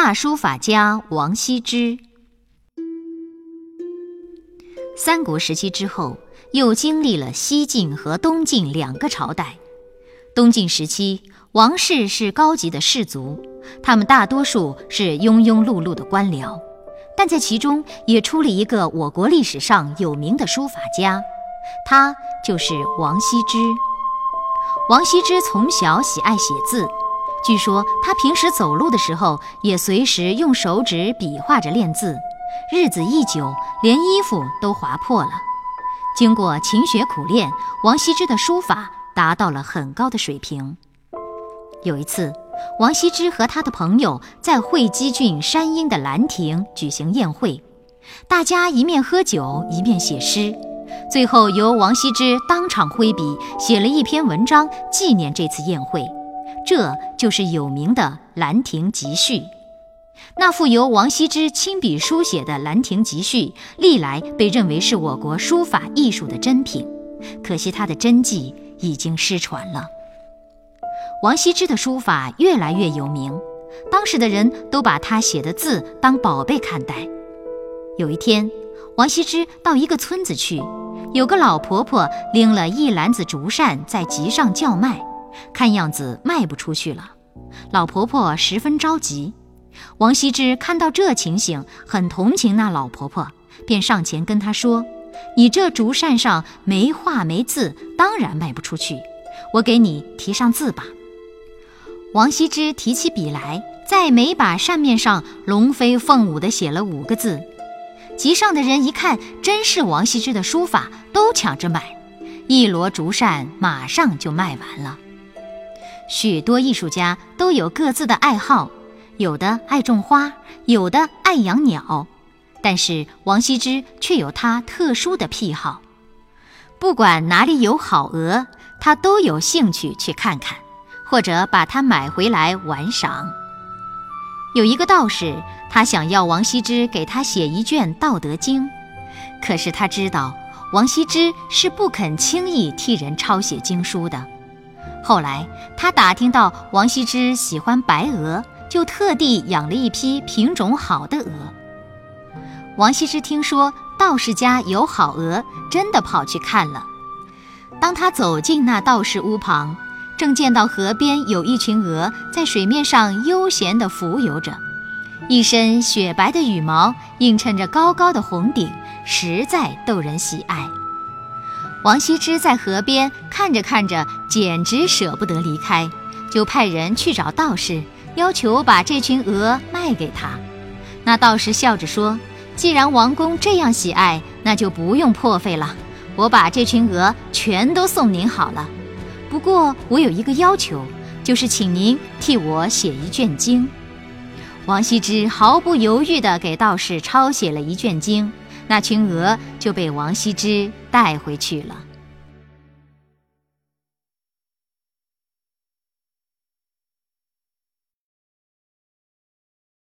大书法家王羲之。三国时期之后，又经历了西晋和东晋两个朝代。东晋时期，王氏是高级的士族，他们大多数是庸庸碌碌的官僚，但在其中也出了一个我国历史上有名的书法家，他就是王羲之。王羲之从小喜爱写字，据说他平时走路的时候也随时用手指比划着练字。日子一久，连衣服都划破了。经过勤学苦练，王羲之的书法达到了很高的水平。有一次，王羲之和他的朋友在会稽郡山阴的兰亭举行宴会，大家一面喝酒，一面写诗。最后由王羲之当场挥笔写了一篇文章纪念这次宴会，这就是有名的《兰亭集序》。那幅由王羲之亲笔书写的《兰亭集序》，历来被认为是我国书法艺术的珍品。可惜他的真迹已经失传了。王羲之的书法越来越有名，当时的人都把他写的字当宝贝看待。有一天，王羲之到一个村子去。有个老婆婆拎了一篮子竹扇在集上叫卖，看样子卖不出去了。老婆婆十分着急。王羲之看到这情形，很同情那老婆婆，便上前跟她说：“你这竹扇上没画没字，当然卖不出去。我给你提上字吧。”王羲之提起笔来，在每把扇面上龙飞凤舞地写了五个字。集上的人一看，真是王羲之的书法，都抢着买，一摞竹扇马上就卖完了。许多艺术家都有各自的爱好，有的爱种花，有的爱养鸟，但是王羲之却有他特殊的癖好，不管哪里有好鹅，他都有兴趣去看看，或者把它买回来玩赏。有一个道士。他想要王羲之给他写一卷《道德经》，可是他知道王羲之是不肯轻易替人抄写经书的。后来他打听到王羲之喜欢白鹅，就特地养了一批品种好的鹅。王羲之听说道士家有好鹅，真的跑去看了。当他走进那道士屋旁，正见到河边有一群鹅在水面上悠闲地浮游着。一身雪白的羽毛映衬着高高的红顶，实在逗人喜爱。王羲之在河边看着看着，简直舍不得离开，就派人去找道士，要求把这群鹅卖给他。那道士笑着说：“既然王公这样喜爱，那就不用破费了，我把这群鹅全都送您好了。不过我有一个要求，就是请您替我写一卷经。”王羲之毫不犹豫地给道士抄写了一卷经，那群鹅就被王羲之带回去了。